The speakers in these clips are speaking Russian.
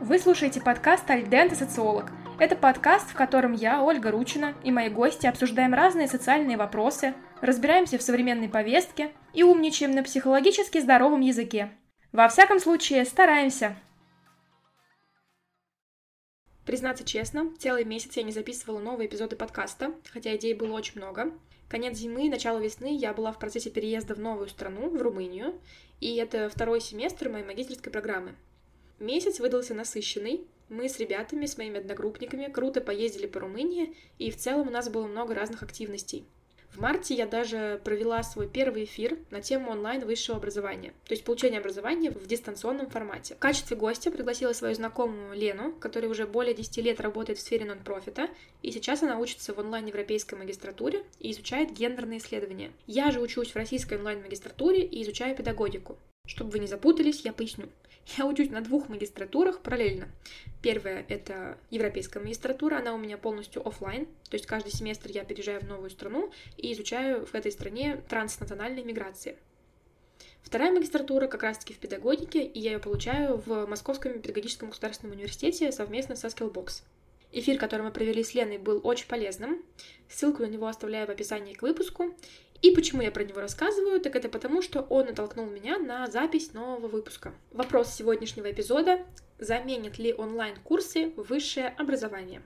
Вы слушаете подкаст «Альдент и социолог». Это подкаст, в котором я, Ольга Ручина, и мои гости обсуждаем разные социальные вопросы, разбираемся в современной повестке и умничаем на психологически здоровом языке. Во всяком случае, стараемся. Признаться честно, целый месяц я не записывала новые эпизоды подкаста, хотя идей было очень много. Конец зимы и начало весны я была в процессе переезда в новую страну, в Румынию, и это второй семестр моей магистрской программы. Месяц выдался насыщенный. Мы с ребятами, с моими одногруппниками круто поездили по Румынии, и в целом у нас было много разных активностей. В марте я даже провела свой первый эфир на тему онлайн высшего образования, то есть получение образования в дистанционном формате. В качестве гостя пригласила свою знакомую Лену, которая уже более 10 лет работает в сфере нон-профита, и сейчас она учится в онлайн-европейской магистратуре и изучает гендерные исследования. Я же учусь в российской онлайн-магистратуре и изучаю педагогику. Чтобы вы не запутались, я поясню. Я учусь на двух магистратурах параллельно. Первая — это европейская магистратура, она у меня полностью офлайн, то есть каждый семестр я переезжаю в новую страну и изучаю в этой стране транснациональные миграции. Вторая магистратура как раз-таки в педагогике, и я ее получаю в Московском педагогическом государственном университете совместно со Skillbox. Эфир, который мы провели с Леной, был очень полезным. Ссылку на него оставляю в описании к выпуску. И почему я про него рассказываю, так это потому, что он натолкнул меня на запись нового выпуска. Вопрос сегодняшнего эпизода – заменят ли онлайн-курсы высшее образование?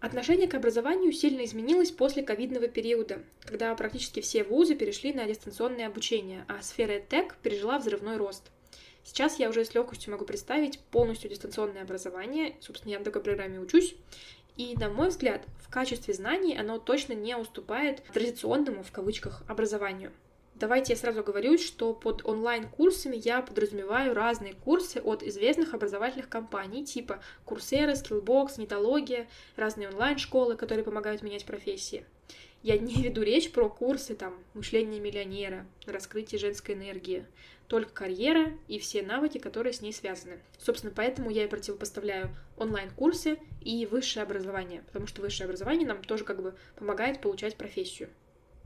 Отношение к образованию сильно изменилось после ковидного периода, когда практически все вузы перешли на дистанционное обучение, а сфера EdTech пережила взрывной рост. Сейчас я уже с легкостью могу представить полностью дистанционное образование, собственно, я на такой программе учусь, и, на мой взгляд, в качестве знаний оно точно не уступает традиционному, в кавычках, образованию. Давайте я сразу говорю, что под онлайн-курсами я подразумеваю разные курсы от известных образовательных компаний, типа Coursera, Skillbox, Нетология, разные онлайн-школы, которые помогают менять профессии. Я не веду речь про курсы там мышления миллионера, раскрытие женской энергии, только карьера и все навыки, которые с ней связаны. Собственно, поэтому я и противопоставляю онлайн-курсы и высшее образование, потому что высшее образование нам тоже как бы помогает получать профессию.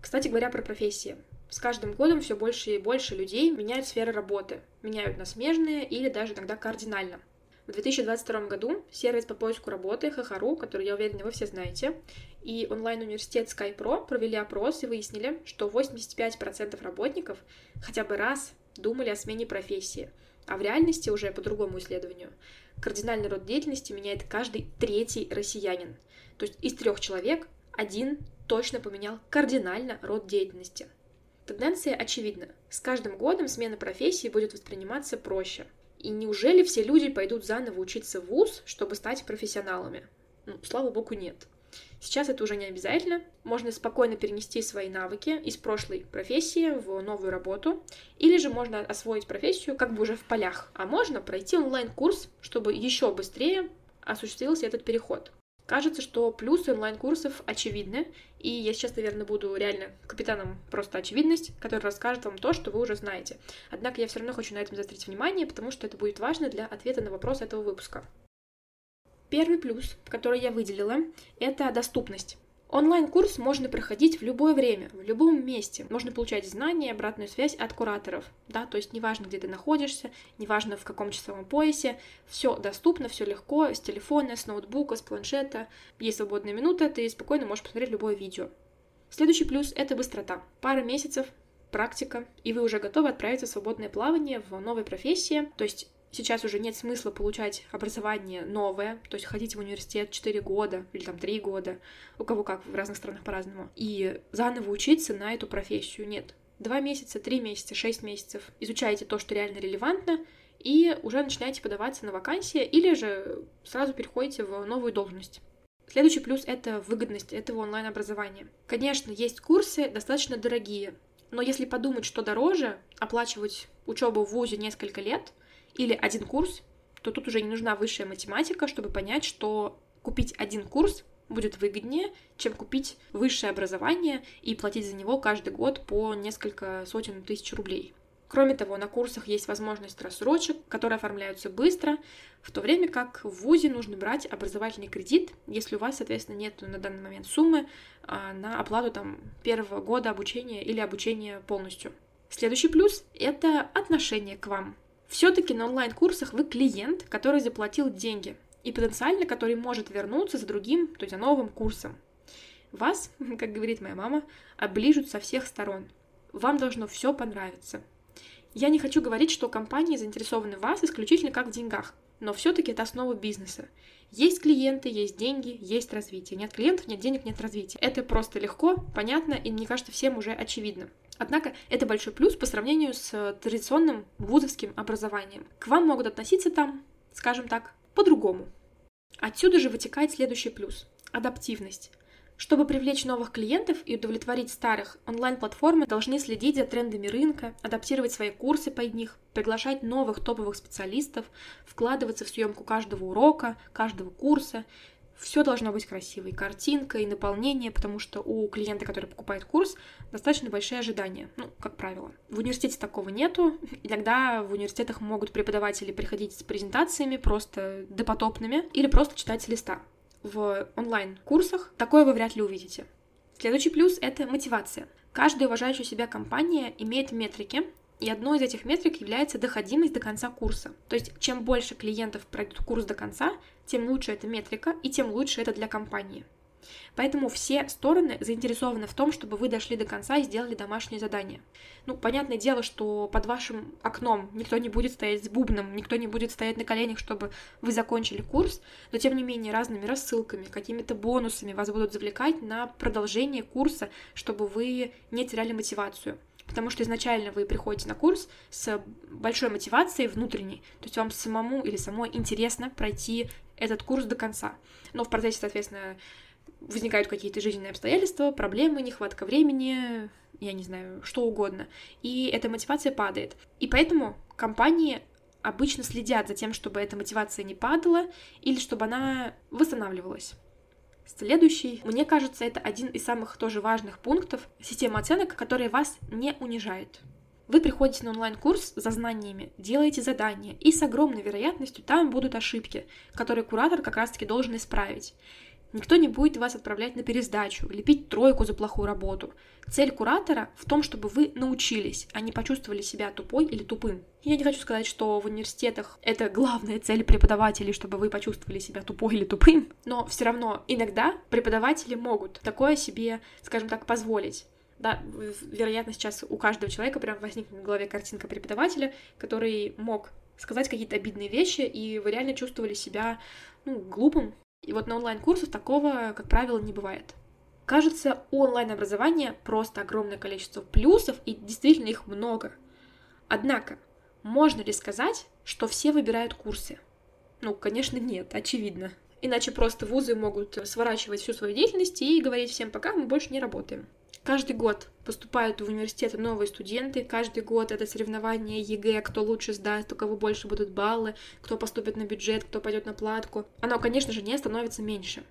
Кстати говоря, про профессии. С каждым годом все больше и больше людей меняют сферы работы, меняют на смежные или даже иногда кардинально. В 2022 году сервис по поиску работы Хахару, который, я уверена, вы все знаете, и онлайн-университет SkyPro провели опрос и выяснили, что 85% работников хотя бы раз думали о смене профессии, а в реальности уже по другому исследованию кардинальный род деятельности меняет каждый третий россиянин. То есть из трех человек один точно поменял кардинально род деятельности. Тенденция очевидна. С каждым годом смена профессии будет восприниматься проще – и неужели все люди пойдут заново учиться в ВУЗ, чтобы стать профессионалами? Ну, слава богу, нет. Сейчас это уже не обязательно. Можно спокойно перенести свои навыки из прошлой профессии в новую работу. Или же можно освоить профессию как бы уже в полях. А можно пройти онлайн-курс, чтобы еще быстрее осуществился этот переход. Кажется, что плюсы онлайн-курсов очевидны, и я сейчас, наверное, буду реально капитаном просто очевидность, который расскажет вам то, что вы уже знаете. Однако я все равно хочу на этом заострить внимание, потому что это будет важно для ответа на вопрос этого выпуска. Первый плюс, который я выделила, это доступность. Онлайн-курс можно проходить в любое время, в любом месте. Можно получать знания, обратную связь от кураторов. Да? То есть неважно, где ты находишься, неважно в каком часовом поясе, все доступно, все легко, с телефона, с ноутбука, с планшета. Есть свободная минута, ты спокойно можешь посмотреть любое видео. Следующий плюс — это быстрота. Пара месяцев, практика, и вы уже готовы отправиться в свободное плавание в новой профессии. То есть сейчас уже нет смысла получать образование новое, то есть ходить в университет 4 года или там 3 года, у кого как, в разных странах по-разному, и заново учиться на эту профессию. Нет. Два месяца, три месяца, шесть месяцев изучаете то, что реально релевантно, и уже начинаете подаваться на вакансии или же сразу переходите в новую должность. Следующий плюс — это выгодность этого онлайн-образования. Конечно, есть курсы достаточно дорогие, но если подумать, что дороже, оплачивать учебу в ВУЗе несколько лет — или один курс, то тут уже не нужна высшая математика, чтобы понять, что купить один курс будет выгоднее, чем купить высшее образование и платить за него каждый год по несколько сотен тысяч рублей. Кроме того, на курсах есть возможность рассрочек, которые оформляются быстро, в то время как в ВУЗе нужно брать образовательный кредит, если у вас, соответственно, нет на данный момент суммы а, на оплату там, первого года обучения или обучения полностью. Следующий плюс — это отношение к вам. Все-таки на онлайн-курсах вы клиент, который заплатил деньги, и потенциально который может вернуться за другим, то есть за новым курсом. Вас, как говорит моя мама, оближут со всех сторон. Вам должно все понравиться. Я не хочу говорить, что компании заинтересованы в вас исключительно как в деньгах, но все-таки это основа бизнеса. Есть клиенты, есть деньги, есть развитие. Нет клиентов, нет денег, нет развития. Это просто легко, понятно и, мне кажется, всем уже очевидно. Однако это большой плюс по сравнению с традиционным вузовским образованием. К вам могут относиться там, скажем так, по-другому. Отсюда же вытекает следующий плюс – адаптивность. Чтобы привлечь новых клиентов и удовлетворить старых, онлайн-платформы должны следить за трендами рынка, адаптировать свои курсы под них, приглашать новых топовых специалистов, вкладываться в съемку каждого урока, каждого курса. Все должно быть красиво, и картинка, и наполнение, потому что у клиента, который покупает курс, достаточно большие ожидания, ну, как правило. В университете такого нету, иногда в университетах могут преподаватели приходить с презентациями просто допотопными или просто читать с листа в онлайн-курсах, такое вы вряд ли увидите. Следующий плюс — это мотивация. Каждая уважающая себя компания имеет метрики, и одной из этих метрик является доходимость до конца курса. То есть, чем больше клиентов пройдут курс до конца, тем лучше эта метрика, и тем лучше это для компании. Поэтому все стороны заинтересованы в том, чтобы вы дошли до конца и сделали домашнее задание. Ну, понятное дело, что под вашим окном никто не будет стоять с бубном, никто не будет стоять на коленях, чтобы вы закончили курс, но тем не менее разными рассылками, какими-то бонусами вас будут завлекать на продолжение курса, чтобы вы не теряли мотивацию. Потому что изначально вы приходите на курс с большой мотивацией внутренней, то есть вам самому или самой интересно пройти этот курс до конца. Но в процессе, соответственно, возникают какие-то жизненные обстоятельства, проблемы, нехватка времени, я не знаю, что угодно. И эта мотивация падает. И поэтому компании обычно следят за тем, чтобы эта мотивация не падала или чтобы она восстанавливалась. Следующий, мне кажется, это один из самых тоже важных пунктов системы оценок, которая вас не унижает. Вы приходите на онлайн-курс за знаниями, делаете задания, и с огромной вероятностью там будут ошибки, которые куратор как раз-таки должен исправить. Никто не будет вас отправлять на пересдачу, лепить тройку за плохую работу. Цель куратора в том, чтобы вы научились, а не почувствовали себя тупой или тупым. Я не хочу сказать, что в университетах это главная цель преподавателей, чтобы вы почувствовали себя тупой или тупым, но все равно иногда преподаватели могут такое себе, скажем так, позволить. Да, вероятно, сейчас у каждого человека прям возникнет в голове картинка преподавателя, который мог сказать какие-то обидные вещи, и вы реально чувствовали себя ну, глупым, и вот на онлайн-курсах такого, как правило, не бывает. Кажется, у онлайн-образования просто огромное количество плюсов, и действительно их много. Однако, можно ли сказать, что все выбирают курсы? Ну, конечно, нет, очевидно. Иначе просто вузы могут сворачивать всю свою деятельность и говорить всем пока, мы больше не работаем. Каждый год поступают в университеты новые студенты, каждый год это соревнование ЕГЭ, кто лучше сдаст, у кого больше будут баллы, кто поступит на бюджет, кто пойдет на платку. Оно, конечно же, не становится меньше.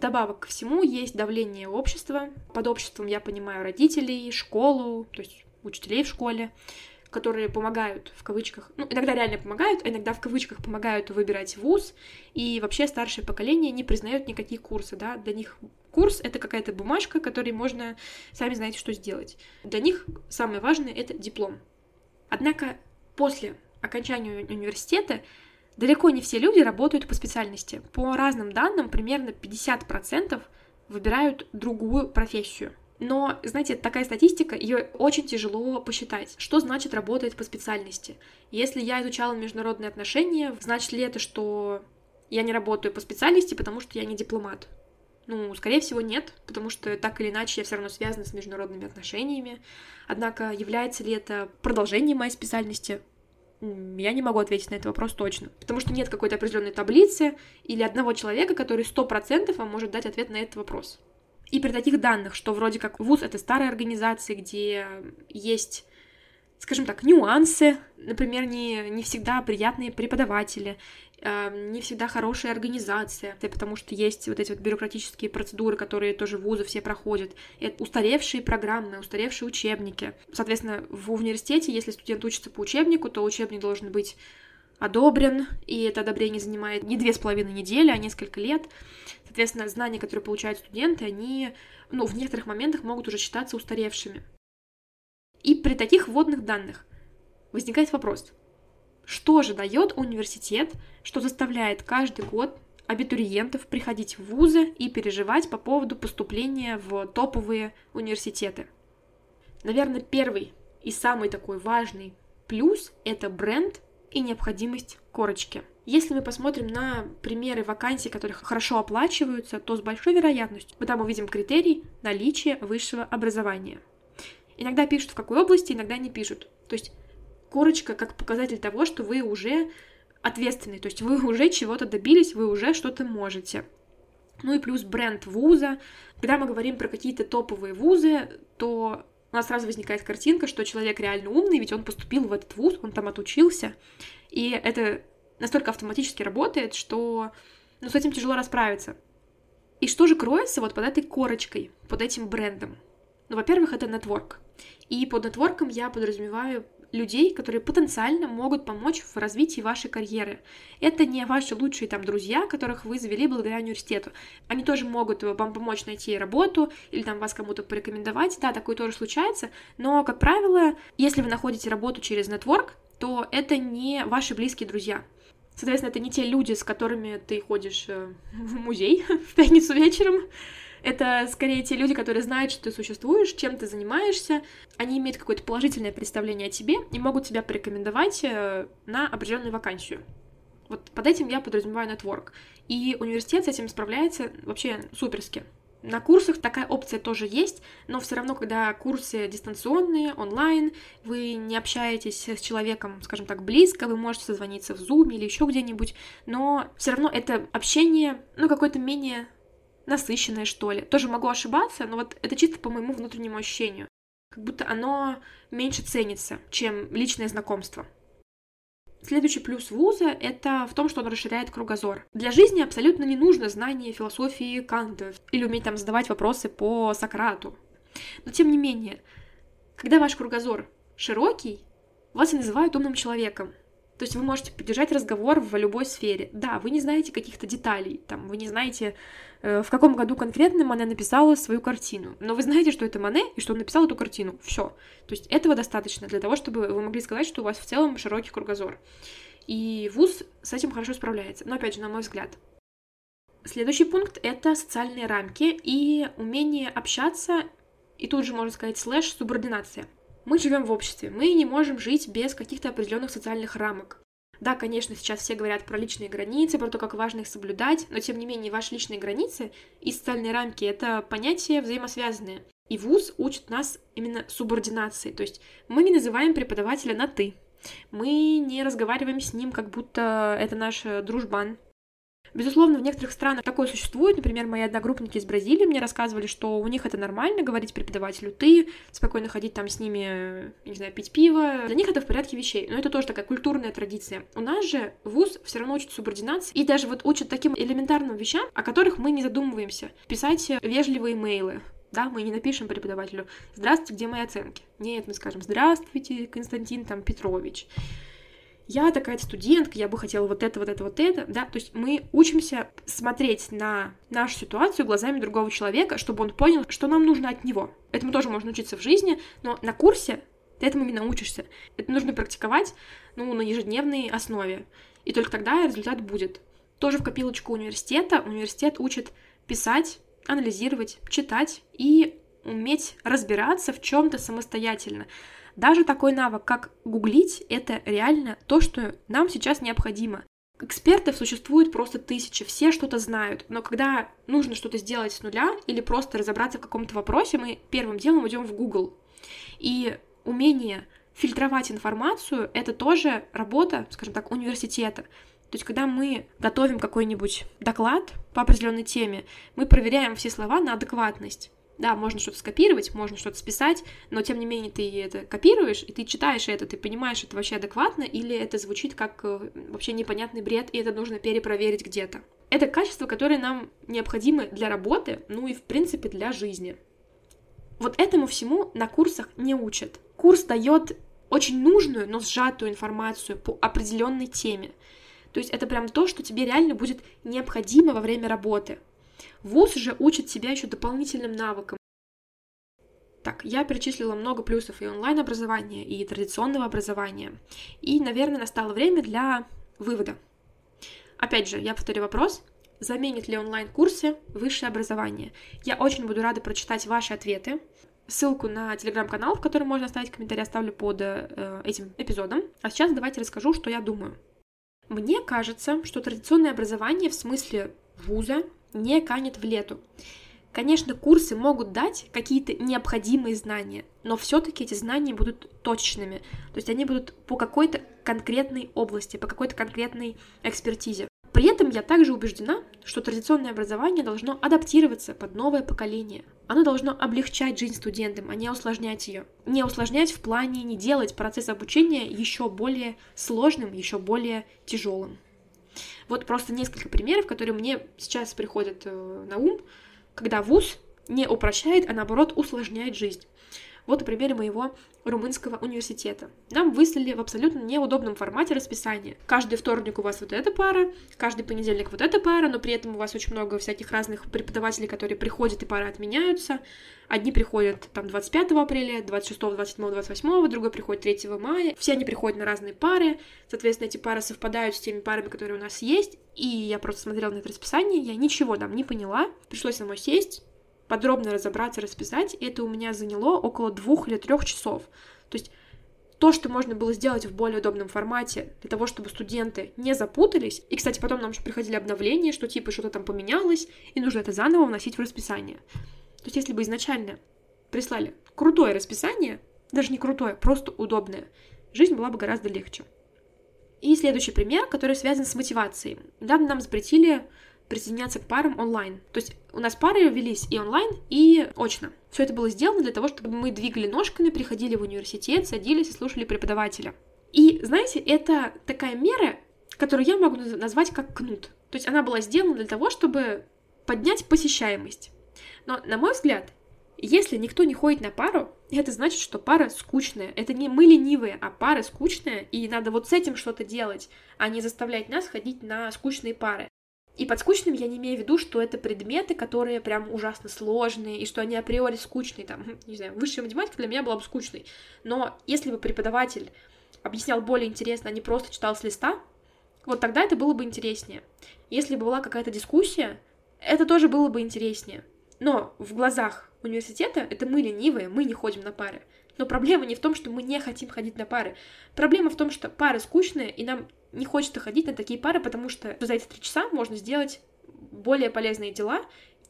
Добавок ко всему есть давление общества. Под обществом я понимаю родителей, школу, то есть учителей в школе, которые помогают, в кавычках, ну, иногда реально помогают, а иногда в кавычках помогают выбирать вуз, и вообще старшее поколение не признает никакие курсы, да, для них курс — это какая-то бумажка, которой можно, сами знаете, что сделать. Для них самое важное — это диплом. Однако после окончания университета далеко не все люди работают по специальности. По разным данным, примерно 50% выбирают другую профессию — но, знаете, такая статистика, ее очень тяжело посчитать. Что значит работает по специальности? Если я изучала международные отношения, значит ли это, что я не работаю по специальности, потому что я не дипломат? Ну, скорее всего, нет, потому что так или иначе я все равно связана с международными отношениями. Однако, является ли это продолжением моей специальности? Я не могу ответить на этот вопрос точно, потому что нет какой-то определенной таблицы или одного человека, который сто процентов вам может дать ответ на этот вопрос. И при таких данных, что вроде как ВУЗ — это старая организация, где есть скажем так, нюансы, например, не, не всегда приятные преподаватели, не всегда хорошая организация, потому что есть вот эти вот бюрократические процедуры, которые тоже вузы все проходят, и устаревшие программы, устаревшие учебники. Соответственно, в университете, если студент учится по учебнику, то учебник должен быть одобрен, и это одобрение занимает не две с половиной недели, а несколько лет. Соответственно, знания, которые получают студенты, они, ну, в некоторых моментах могут уже считаться устаревшими. И при таких вводных данных возникает вопрос, Что же дает университет, что заставляет каждый год абитуриентов приходить в вузы и переживать по поводу поступления в топовые университеты? Наверное, первый и самый такой важный плюс — это бренд и необходимость корочки. Если мы посмотрим на примеры вакансий, которые хорошо оплачиваются, то с большой вероятностью мы там увидим критерий наличия высшего образования. Иногда пишут в какой области, иногда не пишут. То есть корочка как показатель того, что вы уже ответственный, то есть вы уже чего-то добились, вы уже что-то можете. Ну и плюс бренд вуза. Когда мы говорим про какие-то топовые вузы, то у нас сразу возникает картинка, что человек реально умный, ведь он поступил в этот вуз, он там отучился, и это настолько автоматически работает, что ну, с этим тяжело расправиться. И что же кроется вот под этой корочкой, под этим брендом? Ну, во-первых, это нетворк. И под нетворком я подразумеваю людей, которые потенциально могут помочь в развитии вашей карьеры. Это не ваши лучшие там друзья, которых вы завели благодаря университету. Они тоже могут вам помочь найти работу или там вас кому-то порекомендовать. Да, такое тоже случается, но, как правило, если вы находите работу через нетворк, то это не ваши близкие друзья. Соответственно, это не те люди, с которыми ты ходишь э, в музей в пятницу вечером. Это скорее те люди, которые знают, что ты существуешь, чем ты занимаешься. Они имеют какое-то положительное представление о тебе и могут тебя порекомендовать э, на определенную вакансию. Вот под этим я подразумеваю нетворк. И университет с этим справляется вообще суперски. На курсах такая опция тоже есть, но все равно, когда курсы дистанционные, онлайн, вы не общаетесь с человеком, скажем так, близко, вы можете созвониться в Zoom или еще где-нибудь, но все равно это общение, ну, какое-то менее насыщенное, что ли. Тоже могу ошибаться, но вот это чисто по моему внутреннему ощущению. Как будто оно меньше ценится, чем личное знакомство. Следующий плюс вуза — это в том, что он расширяет кругозор. Для жизни абсолютно не нужно знание философии Канта или уметь там задавать вопросы по Сократу. Но тем не менее, когда ваш кругозор широкий, вас и называют умным человеком. То есть вы можете поддержать разговор в любой сфере. Да, вы не знаете каких-то деталей, там, вы не знаете, э, в каком году конкретно Мане написала свою картину, но вы знаете, что это Мане и что он написал эту картину. Все. То есть этого достаточно для того, чтобы вы могли сказать, что у вас в целом широкий кругозор. И ВУЗ с этим хорошо справляется. Но опять же, на мой взгляд. Следующий пункт — это социальные рамки и умение общаться, и тут же можно сказать слэш субординация. Мы живем в обществе, мы не можем жить без каких-то определенных социальных рамок. Да, конечно, сейчас все говорят про личные границы, про то, как важно их соблюдать, но тем не менее ваши личные границы и социальные рамки — это понятия взаимосвязанные. И ВУЗ учит нас именно субординации, то есть мы не называем преподавателя на «ты», мы не разговариваем с ним, как будто это наш дружбан, Безусловно, в некоторых странах такое существует. Например, мои одногруппники из Бразилии мне рассказывали, что у них это нормально говорить преподавателю «ты», спокойно ходить там с ними, не знаю, пить пиво. Для них это в порядке вещей. Но это тоже такая культурная традиция. У нас же вуз все равно учит субординации и даже вот учат таким элементарным вещам, о которых мы не задумываемся. Писать вежливые имейлы, да, мы не напишем преподавателю «Здравствуйте, где мои оценки?» Нет, мы скажем «Здравствуйте, Константин там Петрович» я такая-то студентка, я бы хотела вот это, вот это, вот это, да, то есть мы учимся смотреть на нашу ситуацию глазами другого человека, чтобы он понял, что нам нужно от него. Этому тоже можно учиться в жизни, но на курсе ты этому именно учишься. Это нужно практиковать, ну, на ежедневной основе, и только тогда результат будет. Тоже в копилочку университета университет учит писать, анализировать, читать и уметь разбираться в чем-то самостоятельно. Даже такой навык, как гуглить, это реально то, что нам сейчас необходимо. Экспертов существует просто тысячи, все что-то знают, но когда нужно что-то сделать с нуля или просто разобраться в каком-то вопросе, мы первым делом идем в Google. И умение фильтровать информацию — это тоже работа, скажем так, университета. То есть, когда мы готовим какой-нибудь доклад по определенной теме, мы проверяем все слова на адекватность. Да, можно что-то скопировать, можно что-то списать, но тем не менее ты это копируешь, и ты читаешь это, ты понимаешь, это вообще адекватно, или это звучит как э, вообще непонятный бред, и это нужно перепроверить где-то. Это качество, которое нам необходимо для работы, ну и в принципе для жизни. Вот этому всему на курсах не учат. Курс дает очень нужную, но сжатую информацию по определенной теме. То есть это прям то, что тебе реально будет необходимо во время работы. ВУЗ же учит тебя еще дополнительным навыкам. Так, я перечислила много плюсов и онлайн-образования, и традиционного образования. И, наверное, настало время для вывода. Опять же, я повторю вопрос. Заменит ли онлайн-курсы высшее образование? Я очень буду рада прочитать ваши ответы. Ссылку на телеграм-канал, в котором можно оставить комментарий, оставлю под э, этим эпизодом. А сейчас давайте расскажу, что я думаю. Мне кажется, что традиционное образование в смысле вуза не канет в лету. Конечно, курсы могут дать какие-то необходимые знания, но все-таки эти знания будут точечными, то есть они будут по какой-то конкретной области, по какой-то конкретной экспертизе. При этом я также убеждена, что традиционное образование должно адаптироваться под новое поколение. Оно должно облегчать жизнь студентам, а не усложнять ее. Не усложнять в плане не делать процесс обучения еще более сложным, еще более тяжелым. Вот просто несколько примеров, которые мне сейчас приходят э, на ум, когда вуз не упрощает, а наоборот усложняет жизнь. Вот на примере моего румынского университета. Нам выслали в абсолютно неудобном формате расписание. Каждый вторник у вас вот эта пара, каждый понедельник вот эта пара, но при этом у вас очень много всяких разных преподавателей, которые приходят и пары отменяются. Одни приходят там 25 апреля, 26, 27, 28, другой приходит 3 мая. Все они приходят на разные пары. Соответственно, эти пары совпадают с теми парами, которые у нас есть. И я просто смотрела на это расписание, я ничего там не поняла. Пришлось самой сесть, подробно расписать, и это у меня заняло около двух или трех часов. То есть то, что можно было сделать в более удобном формате, для того, чтобы студенты не запутались. И, кстати, потом нам еще приходили обновления, что типа что-то там поменялось, и нужно это заново вносить в расписание. То есть, если бы изначально прислали крутое расписание, даже не крутое, просто удобное, жизнь была бы гораздо легче. И следующий пример, который связан с мотивацией. Недавно нам запретили присоединяться к парам онлайн. То есть у нас пары велись и онлайн, и очно. Все это было сделано для того, чтобы мы двигали ножками, приходили в университет, садились и слушали преподавателя. И, знаете, это такая мера, которую я могу назвать как кнут. То есть она была сделана для того, чтобы поднять посещаемость. Но, на мой взгляд, если никто не ходит на пару, это значит, что пара скучная. Это не мы ленивые, а пара скучная, и надо вот с этим что-то делать, а не заставлять нас ходить на скучные пары. И под скучным я не имею в виду, что это предметы, которые прям ужасно сложные, и что они априори скучные, там, не знаю, высшая математика для меня была бы скучной. Но если бы преподаватель объяснял более интересно, а не просто читал с листа, вот тогда это было бы интереснее. Если бы была какая-то дискуссия, это тоже было бы интереснее. Но в глазах университета это мы ленивые, мы не ходим на пары. Но проблема не в том, что мы не хотим ходить на пары. Проблема в том, что пары скучные, и нам не хочется ходить на такие пары, потому что за эти три часа можно сделать более полезные дела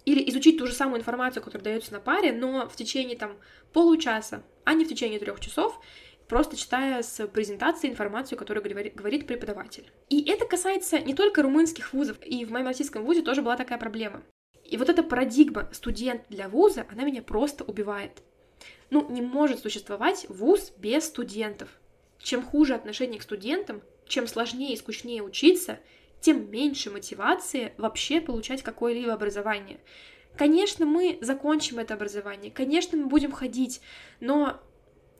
или изучить ту же самую информацию, которая дается на паре, но в течение там получаса, а не в течение трех часов, просто читая с презентации информацию, которую говорит, преподаватель. И это касается не только румынских вузов, и в моем российском вузе тоже была такая проблема. И вот эта парадигма студент для вуза, она меня просто убивает. Ну, не может существовать вуз без студентов. Чем хуже отношение к студентам, чем сложнее и скучнее учиться, тем меньше мотивации вообще получать какое-либо образование. Конечно, мы закончим это образование, конечно, мы будем ходить, но,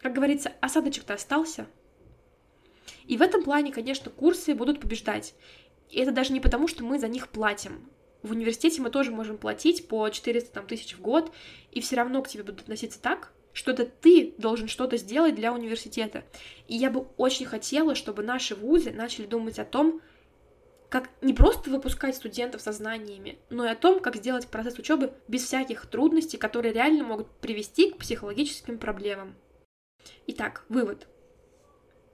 как говорится, осадочек-то остался. И в этом плане, конечно, курсы будут побеждать. И это даже не потому, что мы за них платим. В университете мы тоже можем платить по 400 там, тысяч в год, и все равно к тебе будут относиться так, что это ты должен что-то сделать для университета. И я бы очень хотела, чтобы наши вузы начали думать о том, как не просто выпускать студентов со знаниями, но и о том, как сделать процесс учебы без всяких трудностей, которые реально могут привести к психологическим проблемам. Итак, вывод.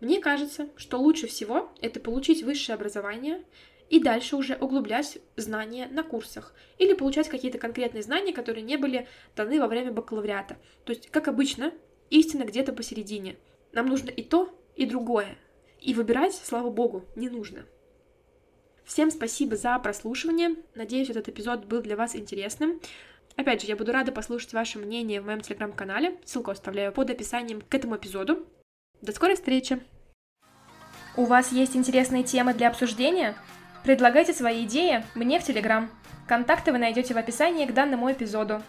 Мне кажется, что лучше всего это получить высшее образование, и дальше уже углублять знания на курсах или получать какие-то конкретные знания, которые не были даны во время бакалавриата. То есть, как обычно, истина где-то посередине. Нам нужно и то, и другое. И выбирать, слава богу, не нужно. Всем спасибо за прослушивание. Надеюсь, этот эпизод был для вас интересным. Опять же, я буду рада послушать ваше мнение в моем телеграм-канале. Ссылку оставляю под описанием к этому эпизоду. До скорой встречи! У вас есть интересные темы для обсуждения? Предлагайте свои идеи мне в Телеграм. Контакты вы найдете в описании к данному эпизоду.